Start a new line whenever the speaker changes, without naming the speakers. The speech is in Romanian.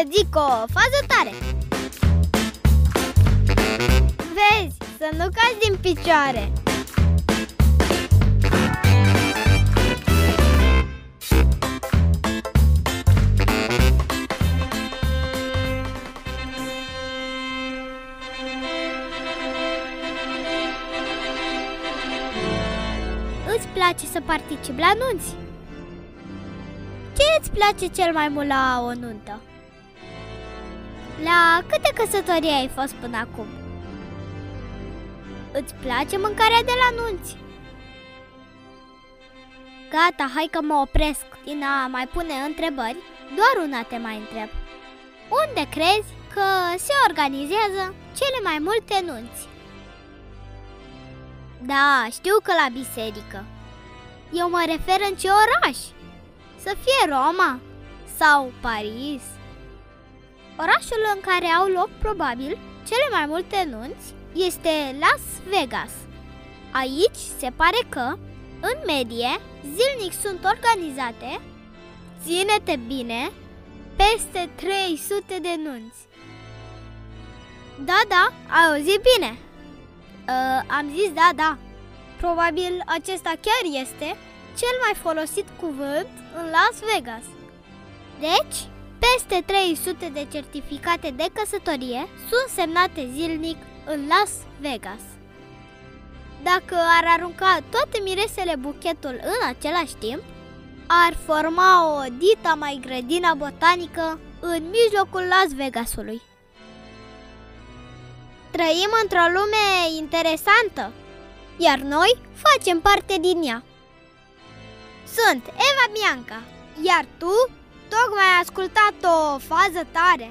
să zic o fază tare Vezi, să nu cazi din picioare Îți place să participi la anunți? Ce îți place cel mai mult la o nuntă? La câte căsătorii ai fost până acum? Îți place mâncarea de la nunți? Gata, hai că mă opresc din a mai pune întrebări, doar una te mai întreb. Unde crezi că se organizează cele mai multe nunți? Da, știu că la biserică. Eu mă refer în ce oraș? Să fie Roma sau Paris. Orașul în care au loc probabil cele mai multe nunți este Las Vegas. Aici se pare că, în medie, zilnic sunt organizate, ține-te bine, peste 300 de nunți. Da, da, ai auzit bine. Uh, am zis da, da. Probabil acesta chiar este cel mai folosit cuvânt în Las Vegas. Deci, peste 300 de certificate de căsătorie sunt semnate zilnic în Las Vegas. Dacă ar arunca toate miresele buchetul în același timp, ar forma o dita mai grădină botanică în mijlocul Las Vegasului. Trăim într-o lume interesantă, iar noi facem parte din ea. Sunt Eva Bianca, iar tu tocmai ai ascultat tare